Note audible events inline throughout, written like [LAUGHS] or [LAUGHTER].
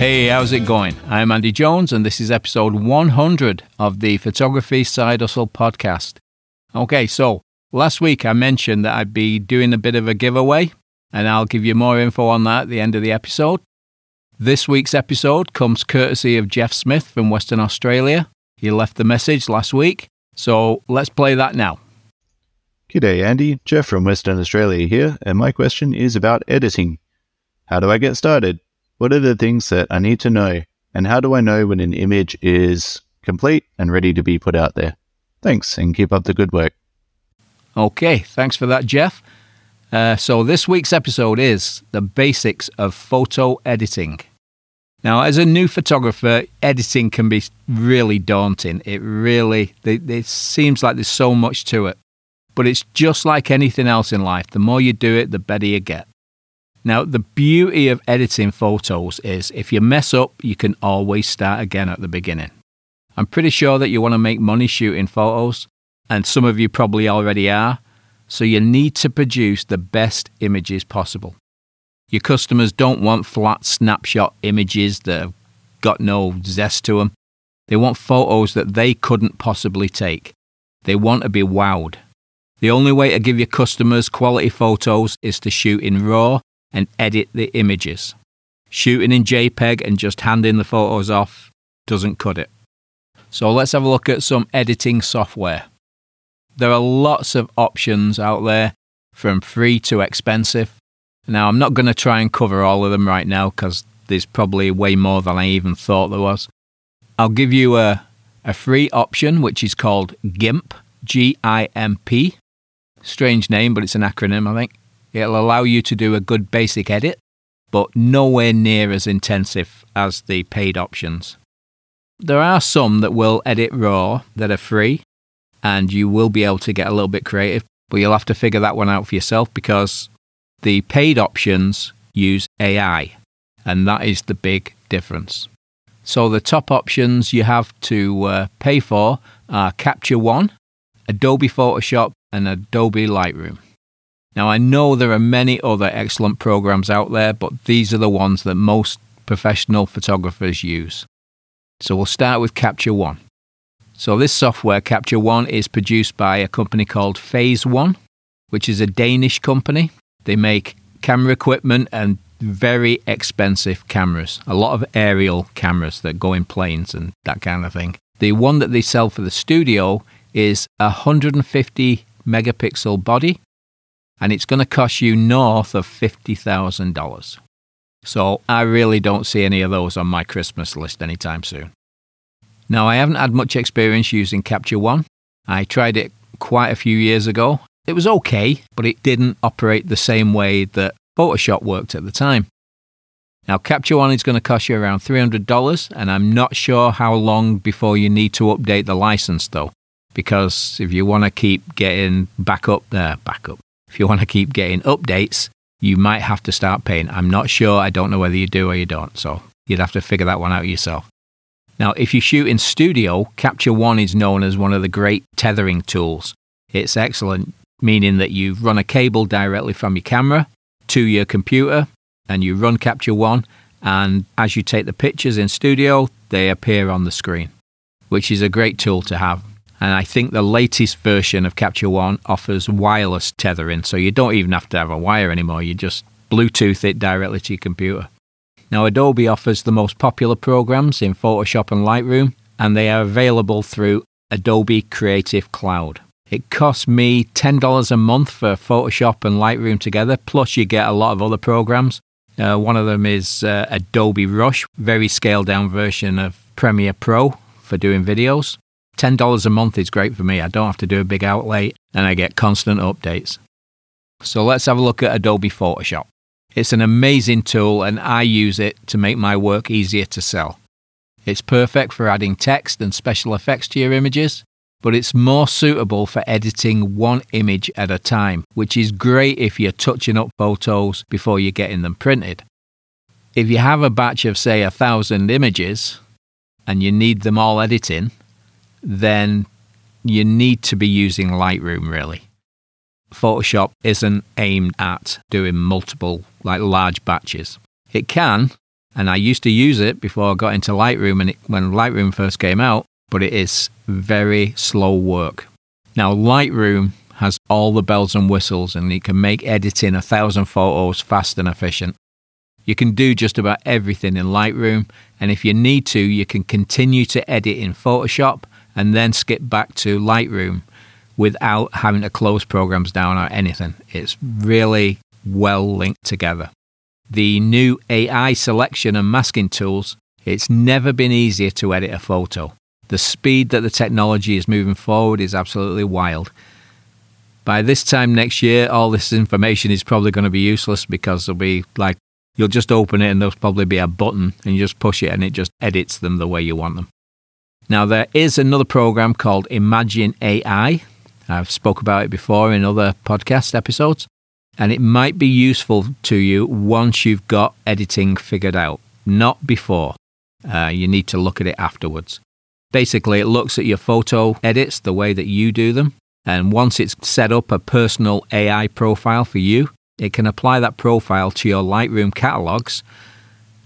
Hey, how's it going? I'm Andy Jones, and this is episode 100 of the Photography Side Hustle podcast. Okay, so last week I mentioned that I'd be doing a bit of a giveaway, and I'll give you more info on that at the end of the episode. This week's episode comes courtesy of Jeff Smith from Western Australia. He left the message last week, so let's play that now. G'day, Andy. Jeff from Western Australia here, and my question is about editing. How do I get started? What are the things that I need to know? And how do I know when an image is complete and ready to be put out there? Thanks and keep up the good work. Okay, thanks for that, Jeff. Uh, so, this week's episode is the basics of photo editing. Now, as a new photographer, editing can be really daunting. It really, it, it seems like there's so much to it. But it's just like anything else in life. The more you do it, the better you get. Now, the beauty of editing photos is if you mess up, you can always start again at the beginning. I'm pretty sure that you want to make money shooting photos, and some of you probably already are, so you need to produce the best images possible. Your customers don't want flat snapshot images that have got no zest to them. They want photos that they couldn't possibly take. They want to be wowed. The only way to give your customers quality photos is to shoot in RAW and edit the images. Shooting in JPEG and just handing the photos off doesn't cut it. So let's have a look at some editing software. There are lots of options out there from free to expensive. Now, I'm not going to try and cover all of them right now because there's probably way more than I even thought there was. I'll give you a, a free option which is called GIMP, G I M P. Strange name, but it's an acronym, I think. It'll allow you to do a good basic edit, but nowhere near as intensive as the paid options. There are some that will edit RAW that are free, and you will be able to get a little bit creative, but you'll have to figure that one out for yourself because the paid options use AI, and that is the big difference. So the top options you have to uh, pay for are Capture One, Adobe Photoshop, and Adobe Lightroom. Now, I know there are many other excellent programs out there, but these are the ones that most professional photographers use. So we'll start with Capture One. So this software, Capture One, is produced by a company called Phase One, which is a Danish company. They make camera equipment and very expensive cameras, a lot of aerial cameras that go in planes and that kind of thing. The one that they sell for the studio is a 150 megapixel body and it's going to cost you north of $50,000. So I really don't see any of those on my Christmas list anytime soon. Now, I haven't had much experience using Capture One. I tried it quite a few years ago. It was okay, but it didn't operate the same way that Photoshop worked at the time. Now, Capture One is going to cost you around $300, and I'm not sure how long before you need to update the license, though, because if you want to keep getting back up there, uh, back up, if you want to keep getting updates, you might have to start paying. I'm not sure. I don't know whether you do or you don't. So you'd have to figure that one out yourself. Now, if you shoot in studio, Capture One is known as one of the great tethering tools. It's excellent, meaning that you run a cable directly from your camera to your computer and you run Capture One. And as you take the pictures in studio, they appear on the screen, which is a great tool to have. And I think the latest version of Capture One offers wireless tethering, so you don't even have to have a wire anymore. You just Bluetooth it directly to your computer. Now, Adobe offers the most popular programs in Photoshop and Lightroom, and they are available through Adobe Creative Cloud. It costs me $10 a month for Photoshop and Lightroom together, plus, you get a lot of other programs. Uh, one of them is uh, Adobe Rush, very scaled down version of Premiere Pro for doing videos. $10 a month is great for me. I don't have to do a big outlay and I get constant updates. So let's have a look at Adobe Photoshop. It's an amazing tool and I use it to make my work easier to sell. It's perfect for adding text and special effects to your images, but it's more suitable for editing one image at a time, which is great if you're touching up photos before you're getting them printed. If you have a batch of, say, a thousand images and you need them all editing, then you need to be using Lightroom really. Photoshop isn't aimed at doing multiple, like large batches. It can, And I used to use it before I got into Lightroom and it, when Lightroom first came out, but it is very slow work. Now, Lightroom has all the bells and whistles and it can make editing a thousand photos fast and efficient. You can do just about everything in Lightroom, and if you need to, you can continue to edit in Photoshop and then skip back to Lightroom without having to close programs down or anything. It's really well linked together. The new AI selection and masking tools, it's never been easier to edit a photo. The speed that the technology is moving forward is absolutely wild. By this time next year, all this information is probably going to be useless because there'll be like You'll just open it and there'll probably be a button and you just push it and it just edits them the way you want them. Now there is another program called Imagen AI. I've spoke about it before in other podcast episodes and it might be useful to you once you've got editing figured out, not before. Uh, you need to look at it afterwards. Basically, it looks at your photo edits the way that you do them, and once it's set up a personal AI profile for you, it can apply that profile to your Lightroom catalogs,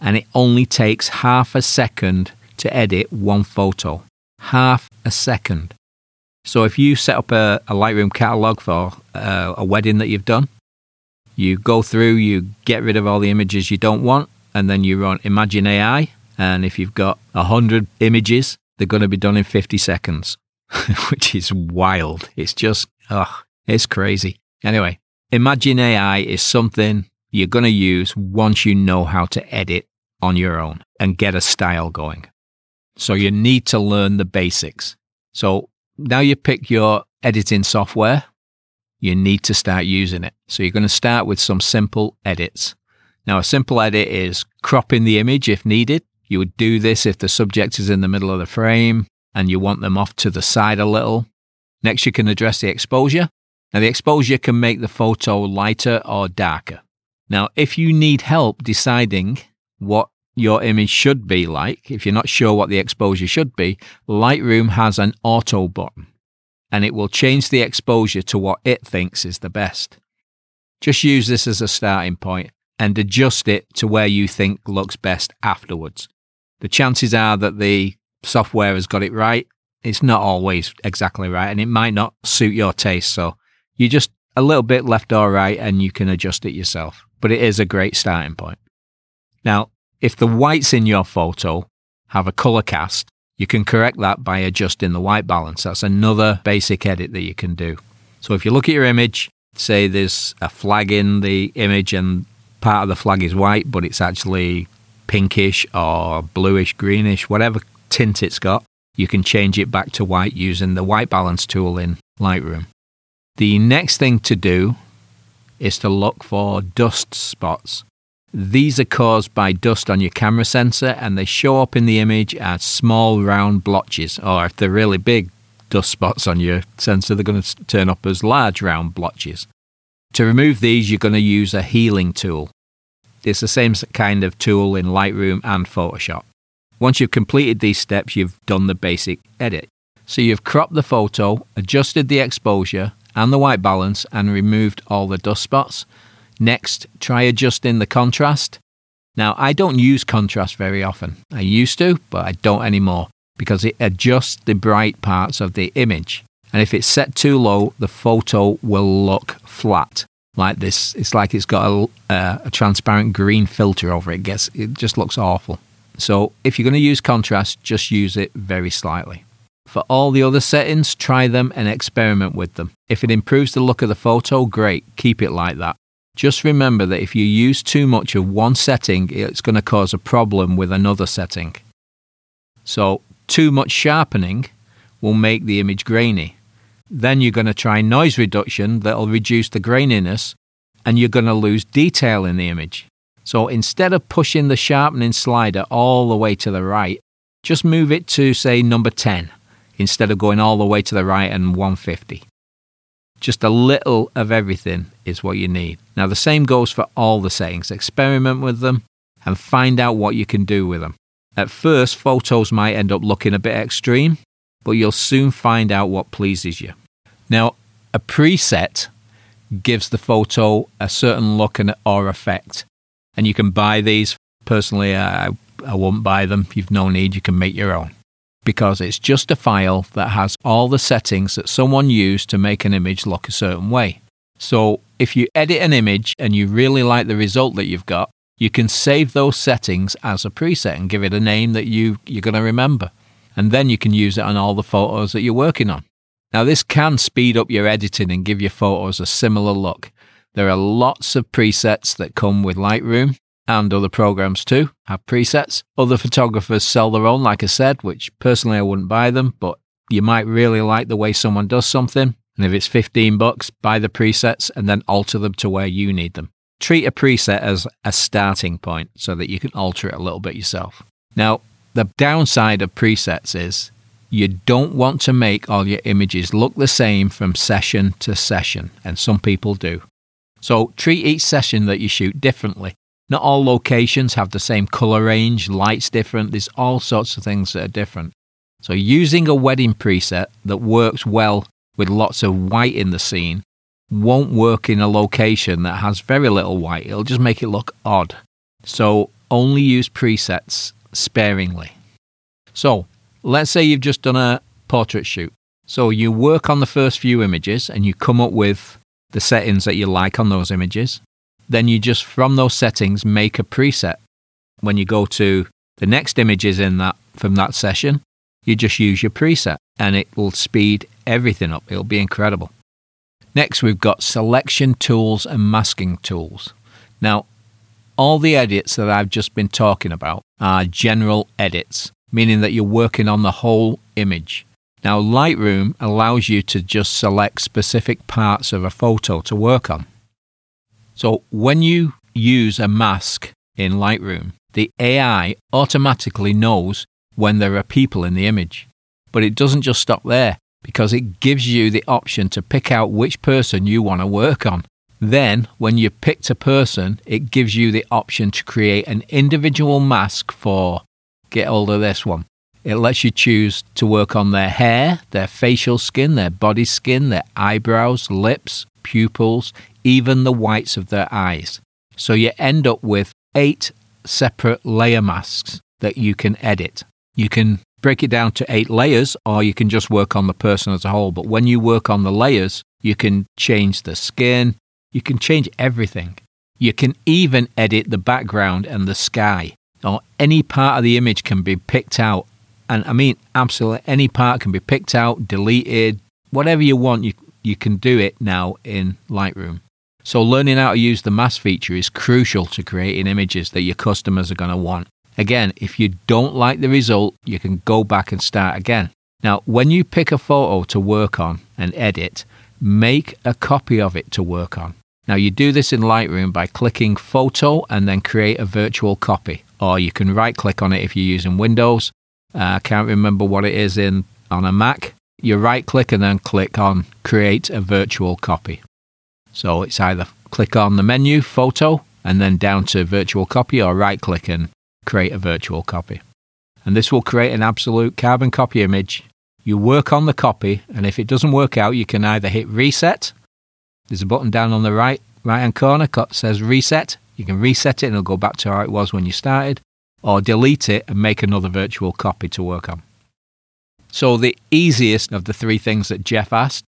and it only takes half a second to edit one photo. Half a second. So if you set up a, a Lightroom catalog for uh, a wedding that you've done, you go through, you get rid of all the images you don't want, and then you run Imagen AI. And if you've got 100 images, they're going to be done in 50 seconds, [LAUGHS] which is wild. It's just, oh, it's crazy. Anyway, Imagen AI is something you're going to use once you know how to edit on your own and get a style going. So you need to learn the basics. So now you pick your editing software, you need to start using it. So you're going to start with some simple edits. Now, a simple edit is cropping the image if needed. You would do this if the subject is in the middle of the frame and you want them off to the side a little. Next, you can address the exposure. Now, the exposure can make the photo lighter or darker. Now, if you need help deciding what your image should be like, if you're not sure what the exposure should be, Lightroom has an auto button and it will change the exposure to what it thinks is the best. Just use this as a starting point and adjust it to where you think looks best afterwards. The chances are that the software has got it right. It's not always exactly right and it might not suit your taste. So you just a little bit left or right and you can adjust it yourself. But it is a great starting point. Now, if the whites in your photo have a color cast, you can correct that by adjusting the white balance. That's another basic edit that you can do. So if you look at your image, say there's a flag in the image and part of the flag is white, but it's actually pinkish or bluish, greenish, whatever tint it's got, you can change it back to white using the white balance tool in Lightroom. The next thing to do is to look for dust spots. These are caused by dust on your camera sensor and they show up in the image as small round blotches, or if they're really big dust spots on your sensor, they're going to turn up as large round blotches. To remove these, you're going to use a healing tool. It's the same kind of tool in Lightroom and Photoshop. Once you've completed these steps, you've done the basic edit. So you've cropped the photo, adjusted the exposure, and the white balance and removed all the dust spots. Next, try adjusting the contrast. Now, I don't use contrast very often. I used to, but I don't anymore because it adjusts the bright parts of the image. And if it's set too low, the photo will look flat like this. It's like it's got a, uh, a transparent green filter over it. it. Gets it just looks awful. So if you're going to use contrast, just use it very slightly. For all the other settings, try them and experiment with them. If it improves the look of the photo, great, keep it like that. Just remember that if you use too much of one setting, it's going to cause a problem with another setting. So, too much sharpening will make the image grainy. Then you're going to try noise reduction that'll reduce the graininess and you're going to lose detail in the image. So instead of pushing the sharpening slider all the way to the right, just move it to, say, number 10 instead of going all the way to the right and 150. Just a little of everything is what you need. Now, the same goes for all the settings. Experiment with them and find out what you can do with them. At first, photos might end up looking a bit extreme, but you'll soon find out what pleases you. Now, a preset gives the photo a certain look and or effect, and you can buy these personally, I, I won't buy them. You've no need, you can make your own. Because it's just a file that has all the settings that someone used to make an image look a certain way. So if you edit an image and you really like the result that you've got, you can save those settings as a preset and give it a name that you, you're going to remember. And then you can use it on all the photos that you're working on. Now, this can speed up your editing and give your photos a similar look. There are lots of presets that come with Lightroom and other programs too have presets. Other photographers sell their own, like I said, which personally I wouldn't buy them, but you might really like the way someone does something. And if it's 15 bucks, buy the presets and then alter them to where you need them treat a preset as a starting point so that you can alter it a little bit yourself. Now, the downside of presets is you don't want to make all your images look the same from session to session, and some people do. So treat each session that you shoot differently. Not all locations have the same color range, lights different, there's all sorts of things that are different. So using a wedding preset that works well with lots of white in the scene won't work in a location that has very little white. It'll just make it look odd. So only use presets sparingly. So let's say you've just done a portrait shoot. So you work on the first few images and you come up with the settings that you like on those images. Then you just from those settings make a preset. When you go to the next images in that from that session, you just use your preset and it will speed everything up. It'll be incredible. Next, we've got selection tools and masking tools. Now, all the edits that I've just been talking about are general edits, meaning that you're working on the whole image. Now, Lightroom allows you to just select specific parts of a photo to work on. So, when you use a mask in Lightroom, the AI automatically knows when there are people in the image. But it doesn't just stop there because it gives you the option to pick out which person you want to work on. Then, when you picked a person, it gives you the option to create an individual mask for, get hold of this one. It lets you choose to work on their hair, their facial skin, their body skin, their eyebrows, lips, pupils, even the whites of their eyes. So you end up with eight separate layer masks that you can edit. You can break it down to eight layers, or you can just work on the person as a whole. But when you work on the layers, you can change the skin, you can change everything. You can even edit the background and the sky, or any part of the image can be picked out. And I mean, absolutely any part can be picked out, deleted, whatever you want, you, you can do it now in Lightroom. So, learning how to use the mask feature is crucial to creating images that your customers are going to want. Again, if you don't like the result, you can go back and start again. Now, when you pick a photo to work on and edit, make a copy of it to work on. Now, you do this in Lightroom by clicking Photo and then create a virtual copy. Or you can right click on it if you're using Windows. Uh, I can't remember what it is in on a Mac. You right click and then click on Create a Virtual Copy. So it's either click on the menu, Photo, and then down to Virtual Copy, or right click and create a virtual copy. And this will create an absolute carbon copy image. You work on the copy, and if it doesn't work out, you can either hit reset. There's a button down on the right right hand corner that says reset. You can reset it and it'll go back to how it was when you started, or delete it and make another virtual copy to work on. So, the easiest of the three things that Jeff asked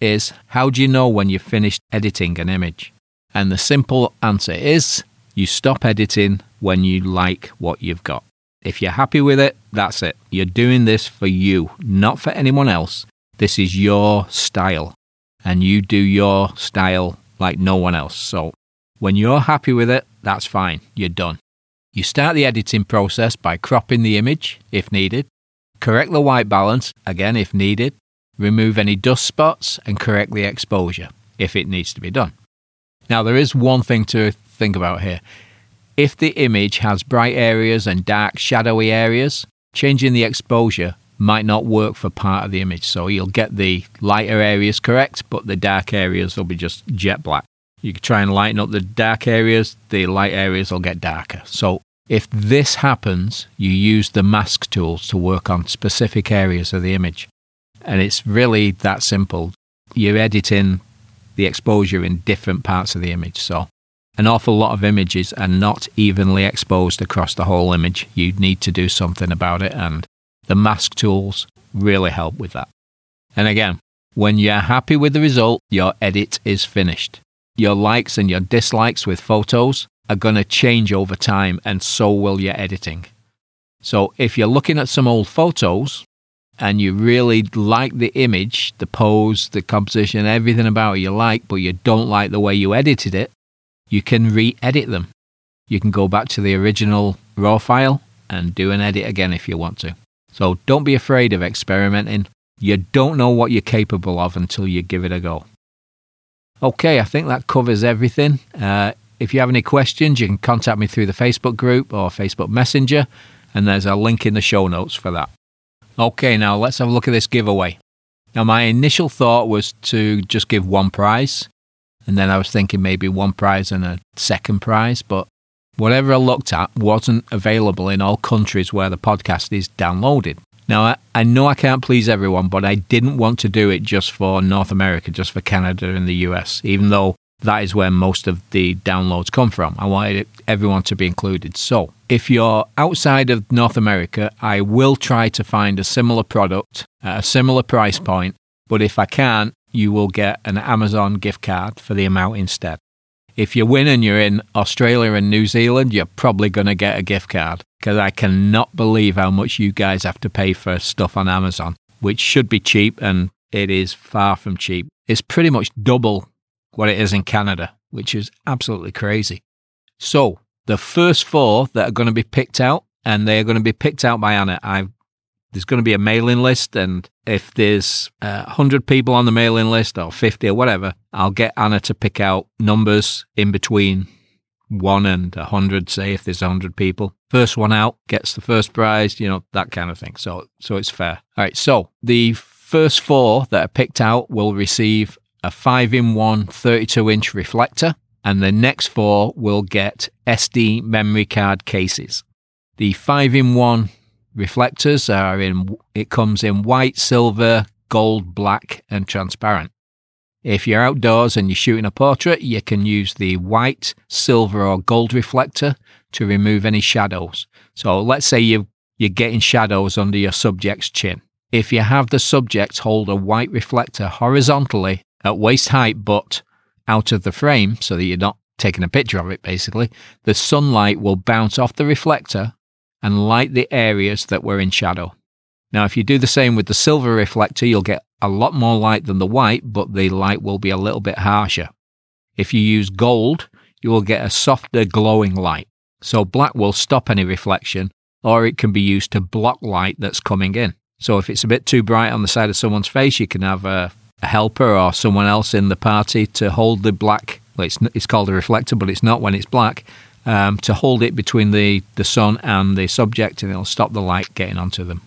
is how do you know when you've finished editing an image? And the simple answer is you stop editing when you like what you've got. If you're happy with it, that's it. You're doing this for you, not for anyone else. This is your style, and you do your style like no one else. So when you're happy with it, that's fine. You're done. You start the editing process by cropping the image if needed, correct the white balance again if needed, remove any dust spots, and correct the exposure if it needs to be done. Now, there is one thing to think about here. If the image has bright areas and dark, shadowy areas, changing the exposure might not work for part of the image. So you'll get the lighter areas correct, but the dark areas will be just jet black. You can try and lighten up the dark areas, the light areas will get darker. So if this happens, you use the mask tools to work on specific areas of the image. And it's really that simple. You're editing the exposure in different parts of the image. So an awful lot of images are not evenly exposed across the whole image. You need to do something about it, and the mask tools really help with that. And again, when you're happy with the result, your edit is finished. Your likes and your dislikes with photos are going to change over time, and so will your editing. So if you're looking at some old photos and you really like the image, the pose, the composition, everything about it you like, but you don't like the way you edited it, you can re edit them. You can go back to the original RAW file and do an edit again if you want to. So don't be afraid of experimenting. You don't know what you're capable of until you give it a go. Okay, I think that covers everything. Uh, if you have any questions, you can contact me through the Facebook group or Facebook Messenger, and there's a link in the show notes for that. Okay, now let's have a look at this giveaway. Now, my initial thought was to just give one prize, and then I was thinking maybe one prize and a second prize, but whatever I looked at wasn't available in all countries where the podcast is downloaded. Now, I, I know I can't please everyone, but I didn't want to do it just for North America, just for Canada and the US, even though that is where most of the downloads come from. I wanted everyone to be included. So, if you're outside of North America, I will try to find a similar product at a similar price point, but if I can't, you will get an Amazon gift card for the amount instead. If you win and you're in Australia and New Zealand, you're probably going to get a gift card because I cannot believe how much you guys have to pay for stuff on Amazon, which should be cheap and it is far from cheap. It's pretty much double what it is in Canada, which is absolutely crazy. So, the first four that are going to be picked out, and they are going to be picked out by Anna. I've there's going to be a mailing list, and if there's uh, 100 people on the mailing list or 50 or whatever, I'll get Anna to pick out numbers in between one and 100, say, if there's 100 people. First one out gets the first prize, you know, that kind of thing. So, so it's fair. All right. So the first four that are picked out will receive a 5 in 1 32 inch reflector, and the next four will get SD memory card cases. The 5 in 1 reflectors are in it comes in white, silver, gold, black and transparent. If you're outdoors and you're shooting a portrait, you can use the white, silver or gold reflector to remove any shadows. So let's say you you're getting shadows under your subject's chin. If you have the subject hold a white reflector horizontally at waist height but out of the frame so that you're not taking a picture of it basically, the sunlight will bounce off the reflector and light the areas that were in shadow. Now, if you do the same with the silver reflector, you'll get a lot more light than the white, but the light will be a little bit harsher. If you use gold, you will get a softer glowing light. So black will stop any reflection, or it can be used to block light that's coming in. So if it's a bit too bright on the side of someone's face, you can have a, a helper or someone else in the party to hold the black. Well, it's, it's called a reflector, but it's not when it's black um, to hold it between the, the sun and the subject, and it'll stop the light getting onto them.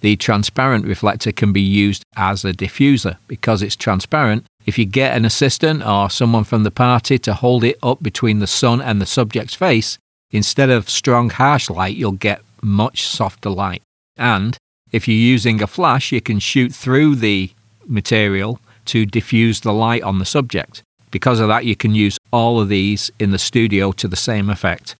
The transparent reflector can be used as a diffuser because it's transparent. If you get an assistant or someone from the party to hold it up between the sun and the subject's face, instead of strong, harsh light, you'll get much softer light. And if you're using a flash, you can shoot through the material to diffuse the light on the subject. Because of that, you can use all of these in the studio to the same effect.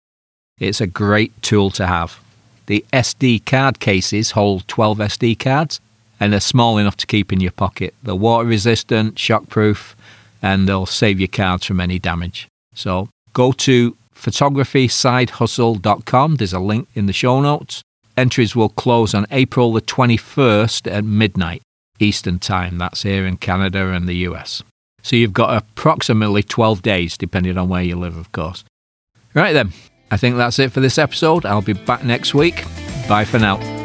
It's a great tool to have. The SD card cases hold 12 SD cards and they're small enough to keep in your pocket. They're water resistant, shockproof, and they'll save your cards from any damage. So go to photographysidehustle.com. There's a link in the show notes. Entries will close on April the 21st at midnight Eastern Time. That's here in Canada and the US. So you've got approximately 12 days, depending on where you live, of course. Right then, I think that's it for this episode. I'll be back next week. Bye for now.